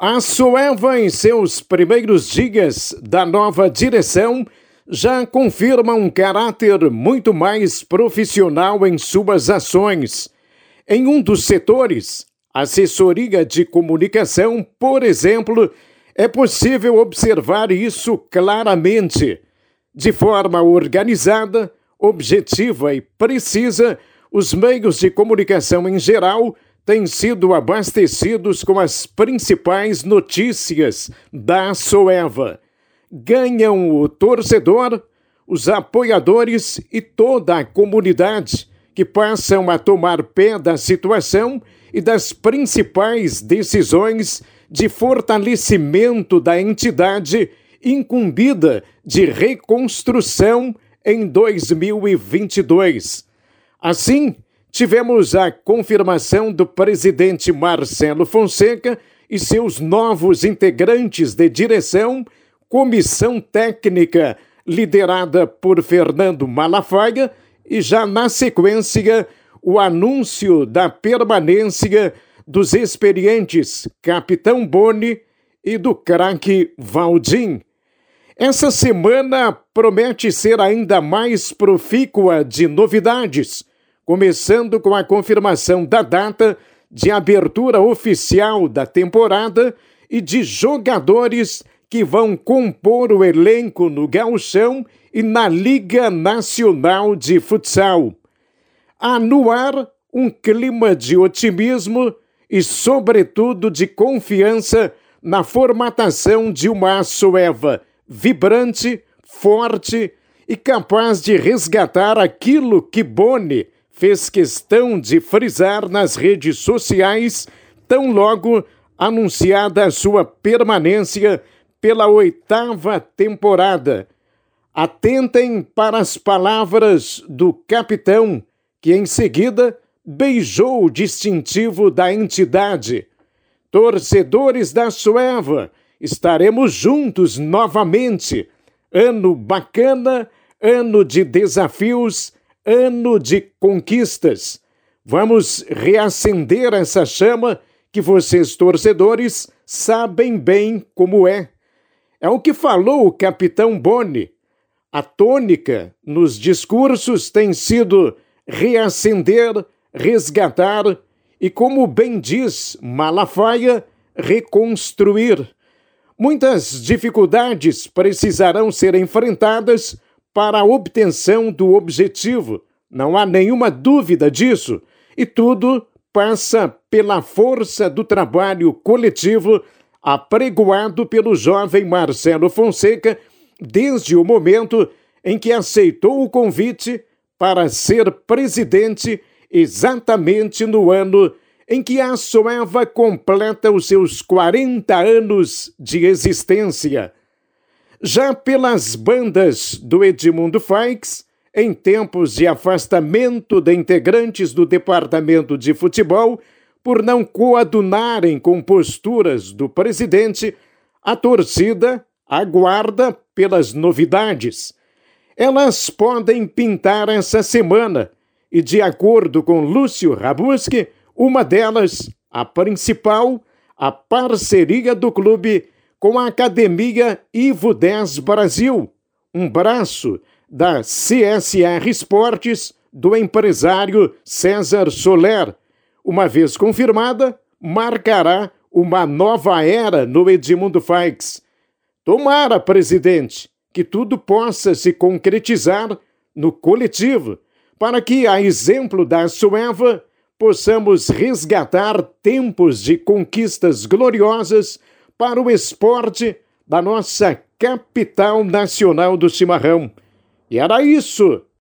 A Soeva, em seus primeiros dias da nova direção, já confirma um caráter muito mais profissional em suas ações. Em um dos setores, assessoria de comunicação, por exemplo, é possível observar isso claramente. De forma organizada, objetiva e precisa, os meios de comunicação em geral têm sido abastecidos com as principais notícias da Soeva ganham o torcedor, os apoiadores e toda a comunidade que passam a tomar pé da situação e das principais decisões de fortalecimento da entidade incumbida de reconstrução em 2022. Assim, tivemos a confirmação do presidente Marcelo Fonseca e seus novos integrantes de direção comissão técnica liderada por Fernando Malafaia e já na sequência o anúncio da permanência dos experientes Capitão Boni e do craque Valdim. Essa semana promete ser ainda mais profícua de novidades, começando com a confirmação da data de abertura oficial da temporada e de jogadores que vão compor o elenco no Gauchão e na Liga Nacional de Futsal. Há no ar um clima de otimismo e, sobretudo, de confiança na formatação de uma Açoeva vibrante, forte e capaz de resgatar aquilo que Boni fez questão de frisar nas redes sociais, tão logo anunciada a sua permanência pela oitava temporada. Atentem para as palavras do capitão, que em seguida beijou o distintivo da entidade. Torcedores da Sueva, estaremos juntos novamente. Ano bacana, ano de desafios, ano de conquistas. Vamos reacender essa chama que vocês, torcedores, sabem bem como é. É o que falou o capitão Boni. A tônica nos discursos tem sido reacender, resgatar e, como bem diz Malafaia, reconstruir. Muitas dificuldades precisarão ser enfrentadas para a obtenção do objetivo, não há nenhuma dúvida disso, e tudo passa pela força do trabalho coletivo apregoado pelo jovem Marcelo Fonseca desde o momento em que aceitou o convite para ser presidente exatamente no ano em que a Soeva completa os seus 40 anos de existência. Já pelas bandas do Edmundo Faix, em tempos de afastamento de integrantes do departamento de futebol, por não coadunarem com posturas do presidente, a torcida aguarda pelas novidades. Elas podem pintar essa semana e, de acordo com Lúcio Rabuski, uma delas, a principal, a parceria do clube com a Academia Ivo 10 Brasil, um braço da CSR Esportes do empresário César Soler uma vez confirmada, marcará uma nova era no Edmundo Faix. Tomara, presidente, que tudo possa se concretizar no coletivo, para que, a exemplo da Sueva, possamos resgatar tempos de conquistas gloriosas para o esporte da nossa capital nacional do chimarrão. E era isso